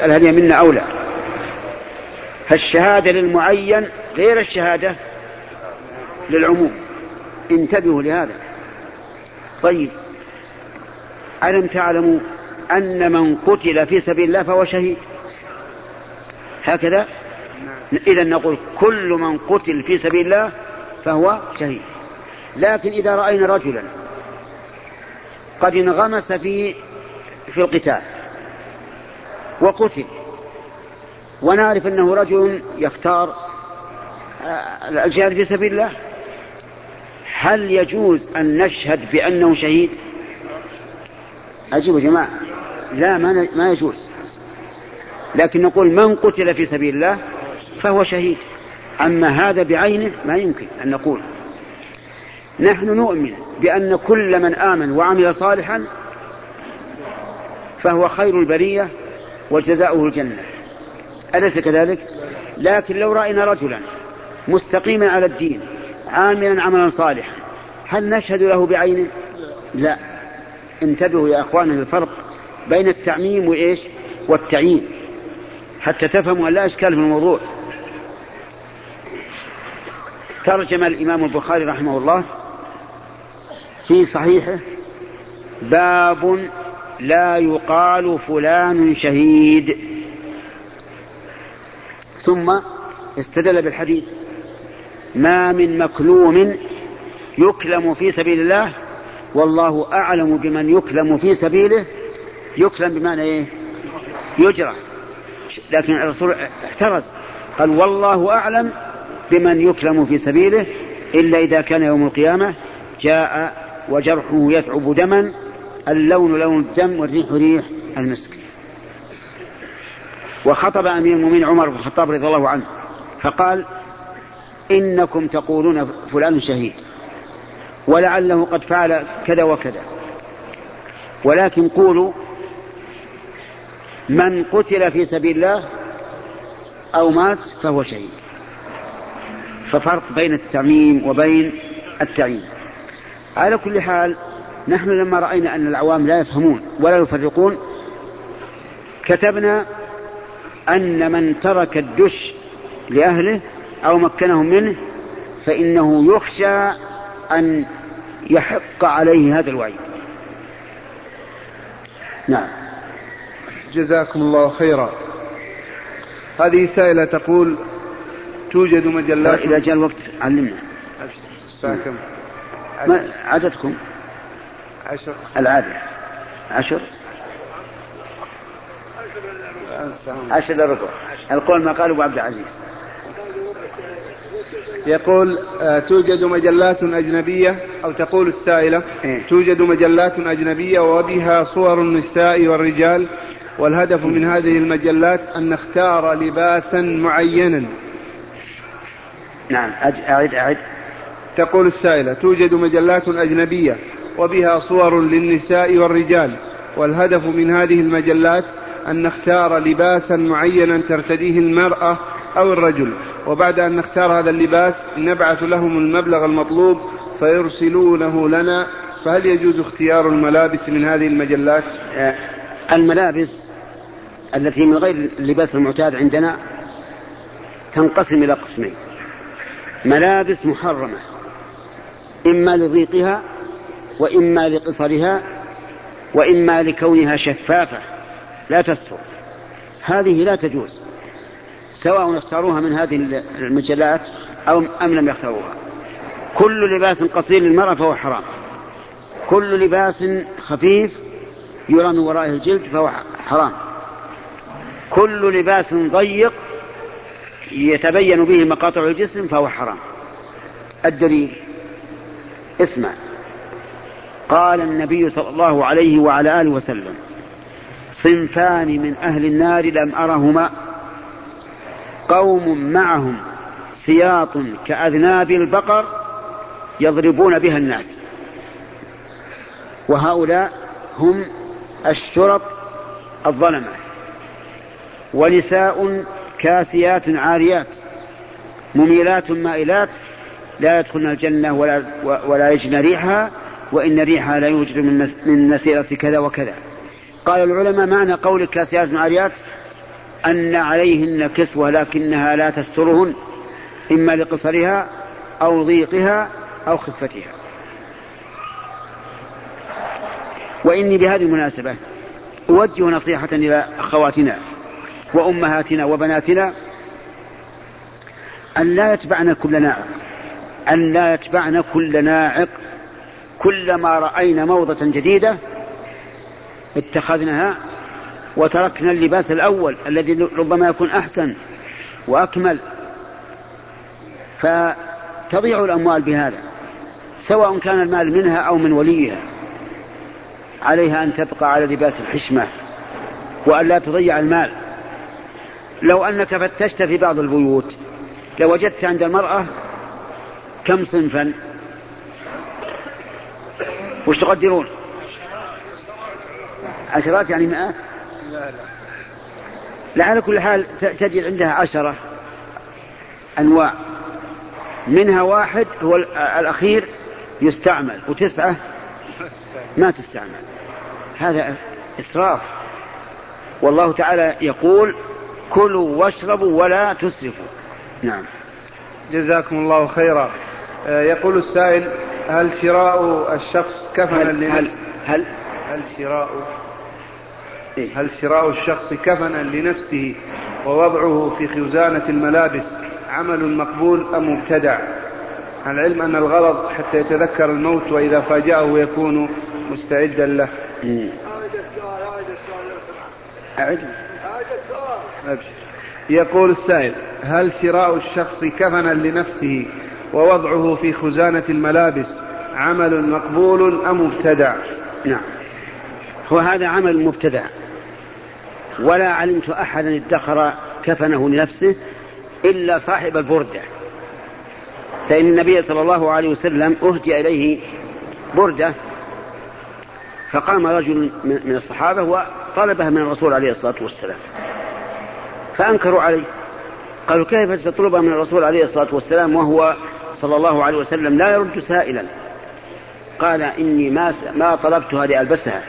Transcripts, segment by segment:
هل منا أو لا. فالشهادة للمعين غير الشهادة للعموم. انتبهوا لهذا. طيب. ألم تعلموا أن من قتل في سبيل الله فهو شهيد؟ هكذا؟ إذا نقول كل من قتل في سبيل الله فهو شهيد. لكن إذا رأينا رجلا قد انغمس في في القتال وقتل. ونعرف أنه رجل يختار آه، الجهاد في سبيل الله. هل يجوز أن نشهد بأنه شهيد؟ أجيبوا يا جماعة لا ما, ما يجوز. لكن نقول من قتل في سبيل الله فهو شهيد. أما هذا بعينه ما يمكن أن نقول. نحن نؤمن بأن كل من آمن وعمل صالحا فهو خير البرية وجزاؤه الجنة أليس كذلك؟ لكن لو رأينا رجلا مستقيما على الدين عاملا عملا صالحا هل نشهد له بعينه؟ لا انتبهوا يا اخواننا الفرق بين التعميم وإيش؟ والتعيين حتى تفهموا أن لا إشكال في الموضوع. ترجم الإمام البخاري رحمه الله في صحيحه باب لا يقال فلان شهيد. ثم استدل بالحديث ما من مكلوم يكلم في سبيل الله والله أعلم بمن يكلم في سبيله. يكلم بمعنى إيه؟ يجرى. لكن الرسول احترز قال والله أعلم بمن يكلم في سبيله إلا إذا كان يوم القيامة جاء وجرحه يثعب دما اللون لون الدم والريح ريح المسك. وخطب أمير المؤمنين عمر بن الخطاب رضي الله عنه فقال إنكم تقولون فلان شهيد ولعله قد فعل كذا وكذا. ولكن قولوا من قتل في سبيل الله أو مات فهو شهيد. ففرق بين التعميم وبين التعيين على كل حال نحن لما رأينا أن العوام لا يفهمون ولا يفرقون كتبنا أن من ترك الدش لأهله أو مكنهم منه فإنه يخشى أن يحق عليه هذا الوعيد. نعم. جزاكم الله خيرا. هذه سائلة تقول توجد مجلات إذا جاء الوقت علمنا. الساعة كم؟ عددكم؟ عشر. العادة عشر؟ عشر للربع القول ما قال أبو عبد العزيز. يقول آه، توجد مجلات أجنبية أو تقول السائلة إيه؟ توجد مجلات أجنبية وبها صور النساء والرجال والهدف من هذه المجلات أن نختار لباسا معينا. نعم أعد أعد تقول السائلة توجد مجلات أجنبية وبها صور للنساء والرجال. والهدف من هذه المجلات أن نختار لباسا معينا ترتديه المرأة أو الرجل. وبعد أن نختار هذا اللباس نبعث لهم المبلغ المطلوب فيرسلونه لنا. فهل يجوز اختيار الملابس من هذه المجلات؟ آه، الملابس التي من غير اللباس المعتاد عندنا تنقسم إلى قسمين. ملابس محرمة إما لضيقها وإما لقصرها وإما لكونها شفافة لا تستر. هذه لا تجوز سواء اختاروها من هذه المجلات أو أم لم يختاروها. كل لباس قصير للمرأة فهو حرام. كل لباس خفيف يرى من ورائه الجلد فهو حرام. كل لباس ضيق يتبين به مقاطع الجسم فهو حرام. الدليل اسمع. قال النبي صلى الله عليه وعلى آله وسلم صنفان من أهل النار لم أرهما قوم معهم سياط كأذناب البقر يضربون بها الناس. وهؤلاء هم الشرط الظلمة ونساء كاسيات عاريات مميلات مائلات لا يدخلن الجنة ولا, ولا يجن ريحها وإن ريحها لا يوجد من مسيرة كذا وكذا. قال العلماء معنى قول كاسيات عاريات أن عليهن كسوة لكنها لا تسترهن إما لقصرها أو ضيقها أو خفتها. وإني بهذه المناسبة أوجه نصيحة إلى أخواتنا وأمهاتنا وبناتنا أن لا يتبعن كل ناعق أن لا يتبعن كل ناعق كلما رأينا موضة جديدة اتخذناها وتركنا اللباس الأول الذي ربما يكون أحسن وأكمل. فتضيع الأموال بهذا سواء كان المال منها أو من وليها. عليها أن تبقى على لباس الحشمة وأن لا تضيع المال. لو أنك فتشت في بعض البيوت لوجدت عند المرأة كم صنفا؟ وش تقدرون؟ عشرات يعني مئات لا على كل حال تجد عندها عشرة أنواع. منها واحد هو الأخير يستعمل وتسعة ما تستعمل. هذا إسراف. والله تعالى يقول كلوا واشربوا ولا تسرفوا. نعم. جزاكم الله خيرا. آه، يقول السائل هل شراء الشخص كفنا لنفسه؟ هل, هل, هل شراء إيه؟ هل شراء الشخص كفنا لنفسه ووضعه في خزانة الملابس عمل مقبول أم مبتدع؟ العلم أن الغرض حتى يتذكر الموت وإذا فاجأه يكون مستعدا له. إيه. أعد السؤال أعد السؤال أعد. أعد السؤال. أبشر. يقول السائل هل شراء الشخص كفنا لنفسه ووضعه في خزانة الملابس عمل مقبول أم مبتدع؟ نعم. هو هذا عمل مبتدع. ولا علمت أحدا ادخر كفنه لنفسه إلا صاحب البردة. فإن النبي صلى الله عليه وسلم أهدي إليه بردة فقام رجل من الصحابة وطلبها من الرسول عليه الصلاة والسلام. فأنكروا عليه. قالوا كيف تطلبها من الرسول عليه الصلاة والسلام وهو صلى الله عليه وسلم لا يرد سائلا. قال إني ما, ما طلبتها لألبسها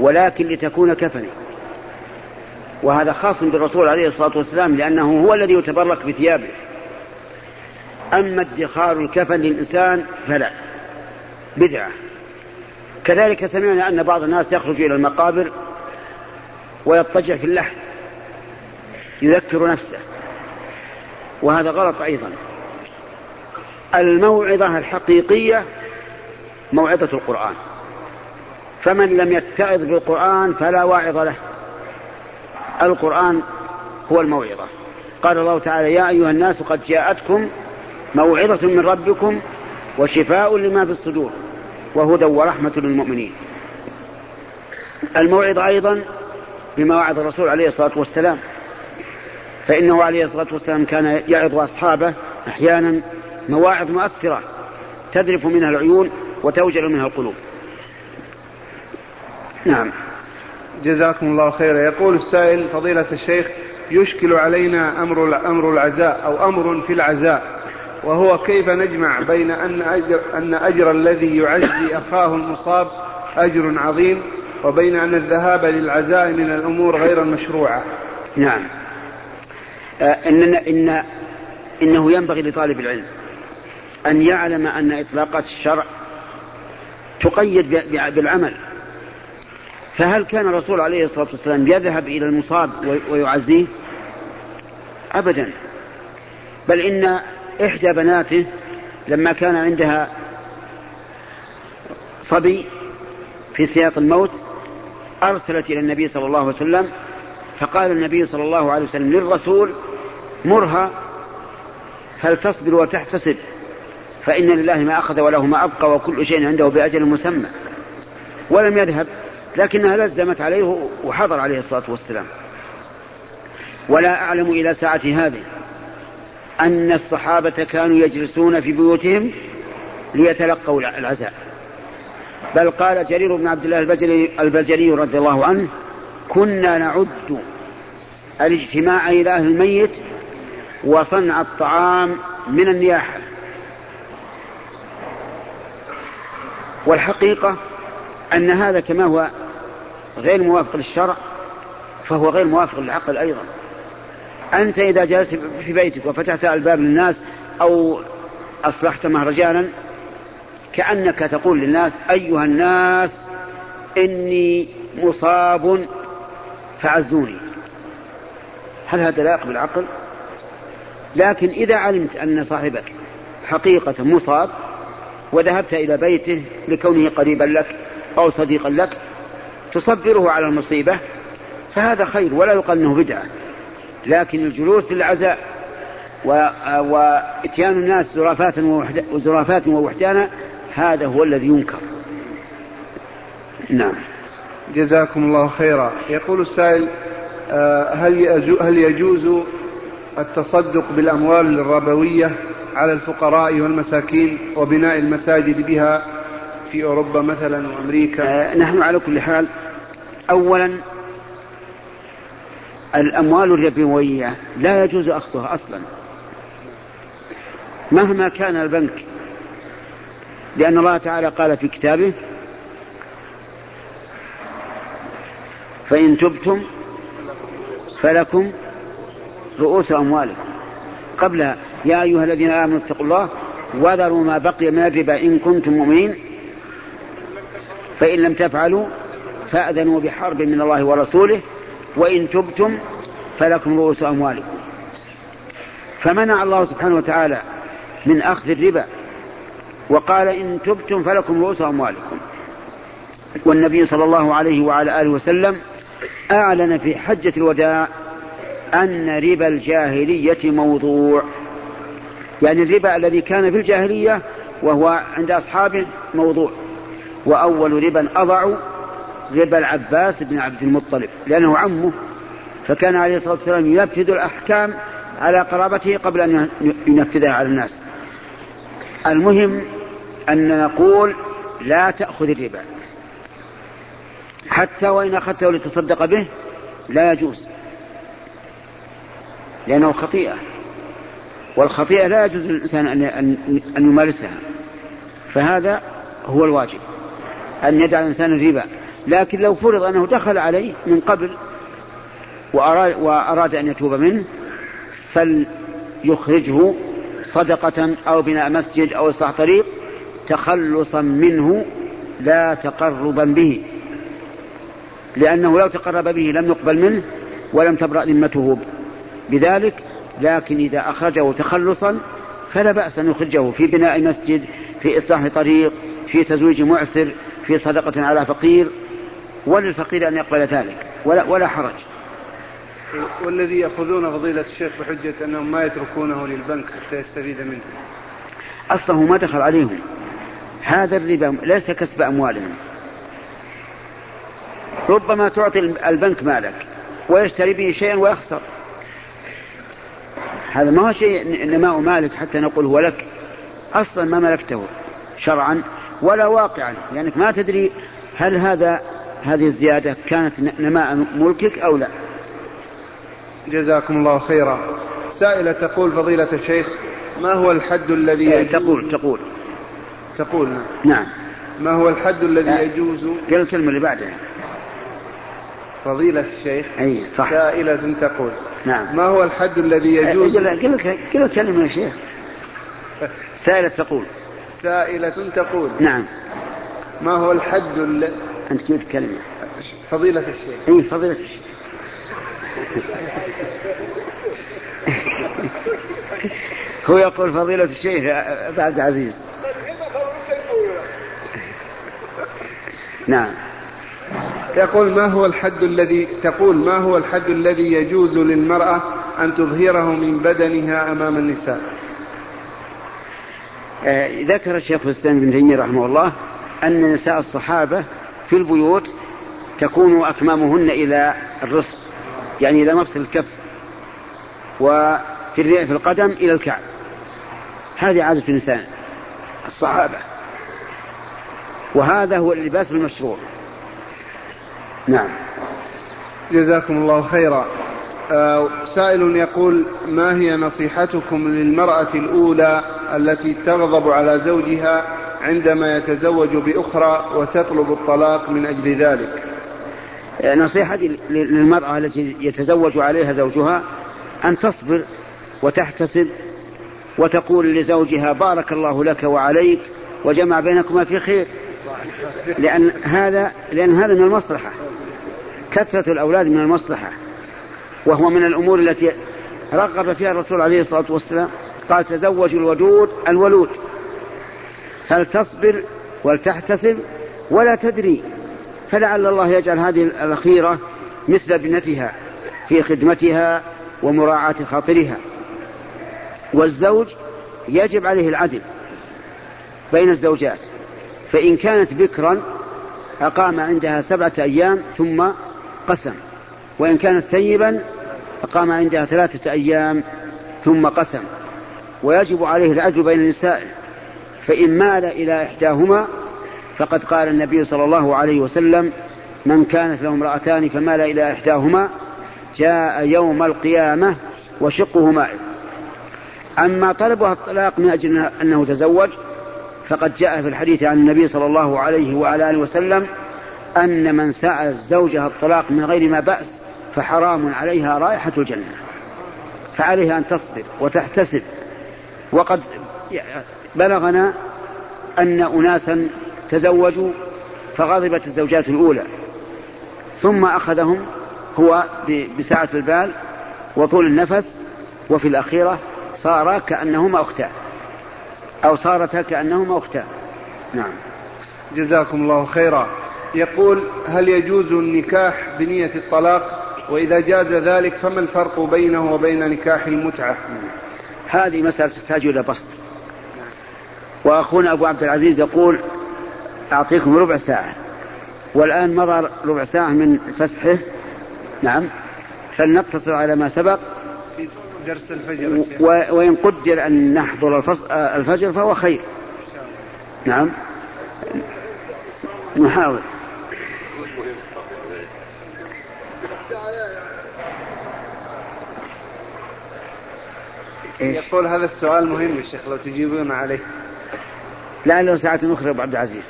ولكن لتكون كفني. وهذا خاص بالرسول عليه الصلاة والسلام لأنه هو الذي يتبرك بثيابه. أما ادخار الكفن للإنسان فلا بدعة. كذلك سمعنا أن بعض الناس يخرج إلى المقابر ويضطجع في اللحم يذكر نفسه. وهذا غلط أيضا. الموعظة الحقيقية موعظة القرآن. فمن لم يتعظ بالقرآن فلا واعظ له. القرآن هو الموعظة. قال الله تعالى يا أيها الناس قد جاءتكم موعظة من ربكم وشفاء لما في الصدور وهدى ورحمة للمؤمنين. الموعظة أيضا بما وعظ الرسول عليه الصلاة والسلام. فإنه عليه الصلاة والسلام كان يعظ أصحابه أحيانا مواعظ مؤثرة تذرف منها العيون وتوجل منها القلوب. نعم. جزاكم الله خيرا. يقول السائل فضيلة الشيخ يشكل علينا أمر أمر العزاء أو أمر في العزاء وهو كيف نجمع بين أن أجر, أن أجر الذي يعزي أخاه المصاب أجر عظيم وبين أن الذهاب للعزاء من الأمور غير المشروعة؟ نعم. آه إن, إن إنه ينبغي لطالب العلم أن يعلم أن إطلاقات الشرع تقيد بالعمل. فهل كان الرسول عليه الصلاة والسلام يذهب إلى المصاب ويعزيه؟ أبدا. بل إن إحدى بناته لما كان عندها صبي في سياق الموت أرسلت إلى النبي صلى الله عليه وسلم فقال النبي صلى الله عليه وسلم للرسول مرها فلتصبر وتحتسب. فإن لله ما أخذ وله ما أبقى وكل شيء عنده بأجل مسمى. ولم يذهب لكنها لزمت عليه وحضر عليه الصلاة والسلام. ولا أعلم إلى ساعة هذه أن الصحابة كانوا يجلسون في بيوتهم ليتلقوا العزاء. بل قال جرير بن عبد الله البجلي, البجلي رضي الله عنه كنا نعد الاجتماع إلى أهل الميت وصنع الطعام من النياحة. والحقيقة أن هذا كما هو غير موافق للشرع فهو غير موافق للعقل أيضا. أنت إذا جلست في بيتك وفتحت الباب للناس أو أصلحت مهرجانا كأنك تقول للناس أيها الناس إني مصاب فعزوني. هل هذا لا يقبل العقل لكن إذا علمت أن صاحبك حقيقة مصاب وذهبت إلى بيته لكونه قريبا لك أو صديقا لك تصبره على المصيبة فهذا خير ولا يقال أنه بدعة. لكن الجلوس للعزاء وإتيان الناس زرافات وزرافات ووحدانا هذا هو الذي ينكر. نعم. جزاكم الله خيرا. يقول السائل آه، هل هل يجوز التصدق بالأموال الربوية على الفقراء والمساكين وبناء المساجد بها في أوروبا مثلا وأمريكا؟ آه نحن على كل حال أولا الأموال الربوية لا يجوز أخذها أصلا. مهما كان البنك لأن الله تعالى قال في كتابه فإن تبتم فلكم رؤوس أموالكم. قبل يا أيها الذين آمنوا اتقوا الله وذروا ما بقي من الربا إن كنتم مؤمنين. فإن لم تفعلوا فأذنوا بحرب من الله ورسوله وإن تبتم فلكم رؤوس أموالكم. فمنع الله سبحانه وتعالى من أخذ الربا وقال إن تبتم فلكم رؤوس أموالكم. والنبي صلى الله عليه وعلى آله وسلم أعلن في حجة الوداع أن ربا الجاهلية موضوع. يعني الربا الذي كان في الجاهلية وهو عند أصحابه موضوع. وأول ربا أضع ربا العباس بن عبد المطلب لأنه عمه. فكان عليه الصلاة والسلام ينفذ الأحكام على قرابته قبل أن ينفذها على الناس. المهم أن نقول لا تأخذ الربا. حتى وإن أخذته لتصدق به لا يجوز لأنه خطيئة. والخطيئة لا يجوز للإنسان أن يمارسها. فهذا هو الواجب أن يدع الإنسان الربا. لكن لو فرض أنه دخل عليه من قبل وأراد, وأراد أن يتوب منه فليخرجه صدقة أو بناء مسجد أو إصلاح طريق تخلصا منه لا تقربا به. لأنه لو تقرب به لم يقبل منه ولم تبرأ ذمته. بذلك لكن إذا أخرجه تخلصا فلا بأس أن يخرجه في بناء مسجد في إصلاح طريق في تزويج معسر في صدقة على فقير وللفقير أن يقبل ذلك ولا, ولا حرج. والذي يأخذون فضيلة الشيخ بحجة أنهم ما يتركونه للبنك حتى يستفيد منه. أصله ما دخل عليهم. هذا الربا ليس كسب أموالهم. ربما تعطي البنك مالك ويشتري به شيئا ويخسر. هذا ما هو شيء نماء مالك حتى نقول هو لك. أصلا ما ملكته شرعا ولا واقعا. لأنك يعني ما تدري هل هذا هذه الزيادة كانت نماء ملكك أو لا. جزاكم الله خيرا. سائلة تقول فضيلة الشيخ ما هو الحد الذي يجوز تقول تقول. تقول نعم. نعم. ما هو الحد الذي يجوز قل الكلمة اللي بعدها. فضيلة الشيخ أي صح. سائلة تقول نعم. ما هو الحد الذي يجوز؟ قل قل الكلمة يا شيخ. سائلة تقول. سائلة تقول. نعم. ما هو الحد الذي أنت كيف كلمة فضيلة الشيخ. أي فضيلة الشيخ. هو يقول فضيلة الشيخ عبد العزيز. نعم. يقول ما هو الحد الذي تقول ما هو الحد الذي يجوز للمرأة أن تظهره من بدنها أمام النساء؟ آه ذكر الشيخ الإسلام ابن تيمية رحمه الله أن نساء الصحابة في البيوت تكون أكمامهن إلى الرسل يعني إلى مفصل الكف وفي في القدم إلى الكعب. هذه عادة النساء الصحابة. وهذا هو اللباس المشروع. نعم. جزاكم الله خيرا. آه سائل يقول ما هي نصيحتكم للمرأة الأولى التي تغضب على زوجها عندما يتزوج بأخرى وتطلب الطلاق من أجل ذلك؟ نصيحتي للمرأة التي يتزوج عليها زوجها أن تصبر وتحتسب وتقول لزوجها بارك الله لك وعليك وجمع بينكما في خير. لأن هذا لأن هذا من المصلحة. كثرة الأولاد من المصلحة وهو من الأمور التي رغب فيها الرسول عليه الصلاة والسلام قال تزوجوا الودود الولود فلتصبر ولتحتسب ولا تدري فلعل الله يجعل هذه الأخيرة مثل ابنتها في خدمتها ومراعاة خاطرها. والزوج يجب عليه العدل بين الزوجات فإن كانت بكرا أقام عندها سبعة أيام ثم قسم. وإن كانت ثيبا أقام عندها ثلاثة أيام ثم قسم. ويجب عليه العدل بين النساء. فإن مال إلى إحداهما فقد قال النبي صلى الله عليه وسلم من كانت له امرأتان فمال إلى إحداهما جاء يوم القيامة وشقه مائل أما طلبها الطلاق من أجل أنه تزوج فقد جاء في الحديث عن النبي صلى الله عليه وعلى آله وسلم أن من سأل زوجها الطلاق من غير ما بأس فحرام عليها رائحة الجنة فعليها أن تصبر وتحتسب. وقد بلغنا أن أناسا تزوجوا فغضبت الزوجات الأولى ثم أخذهم هو بسعة البال وطول النفس وفي الأخيرة صارا كأنهما أختان أو صارتا كأنهما أختان نعم. جزاكم الله خيرا. يقول هل يجوز النكاح بنية الطلاق؟ وإذا جاز ذلك فما الفرق بينه وبين نكاح المتعة؟ هذه مسألة تحتاج إلى بسط. وأخونا أبو عبد العزيز يقول أعطيكم ربع ساعة. والآن مضى ربع ساعة من فسحه. نعم. فلنقتصر على ما سبق. في درس الفجر و... وإن قدر أن نحضر الفص... الفجر فهو خير. نعم. نحاول. يقول هذا السؤال مهم يا شيخ لو تجيبون عليه. لعله ساعة أخرى أبو عبد العزيز.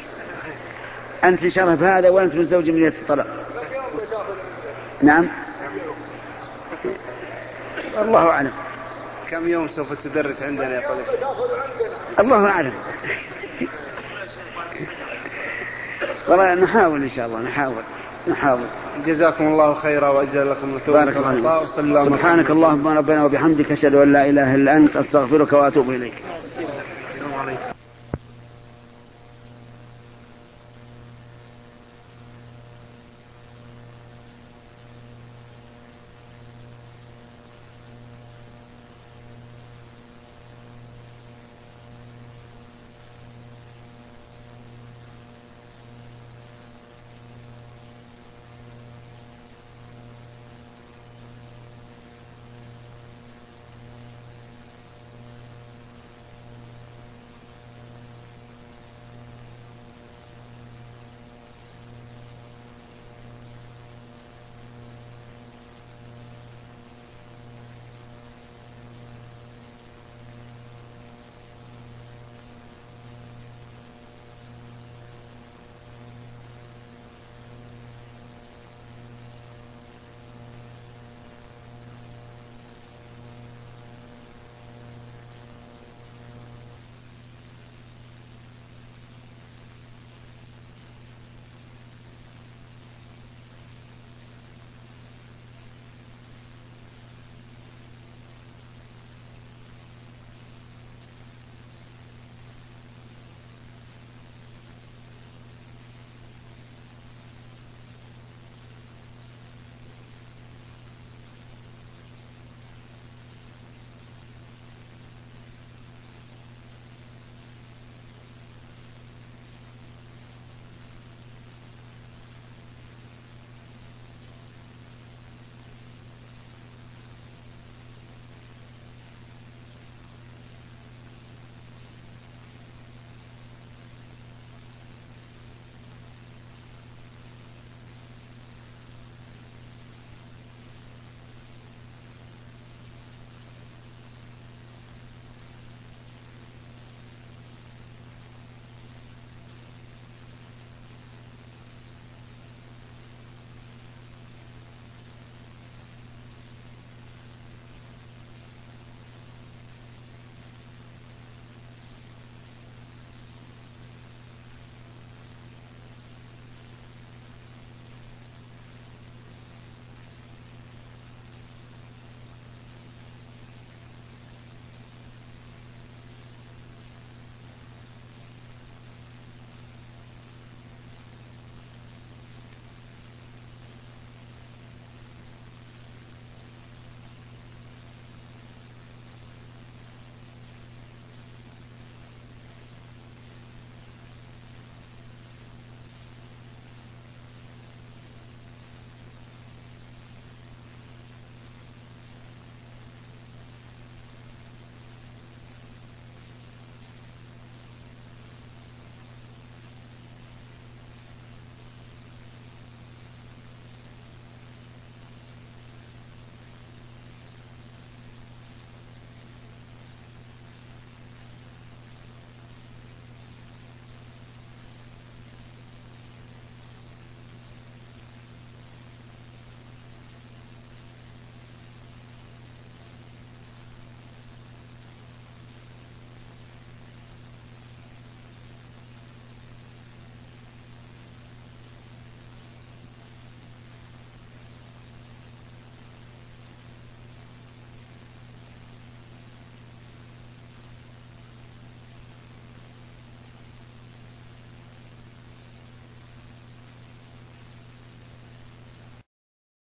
أنت الله بهذا وأنت من زوج من الطلاق. نعم. الله أعلم. كم يوم سوف تدرس عندنا يا قول الله أعلم. والله نحاول إن شاء الله نحاول نحاول. جزاكم الله خيرا واجزل لكم بارك الله فيك. سبحانك اللهم ربنا وبحمدك أشهد أن لا إله إلا أنت أستغفرك وأتوب إليك.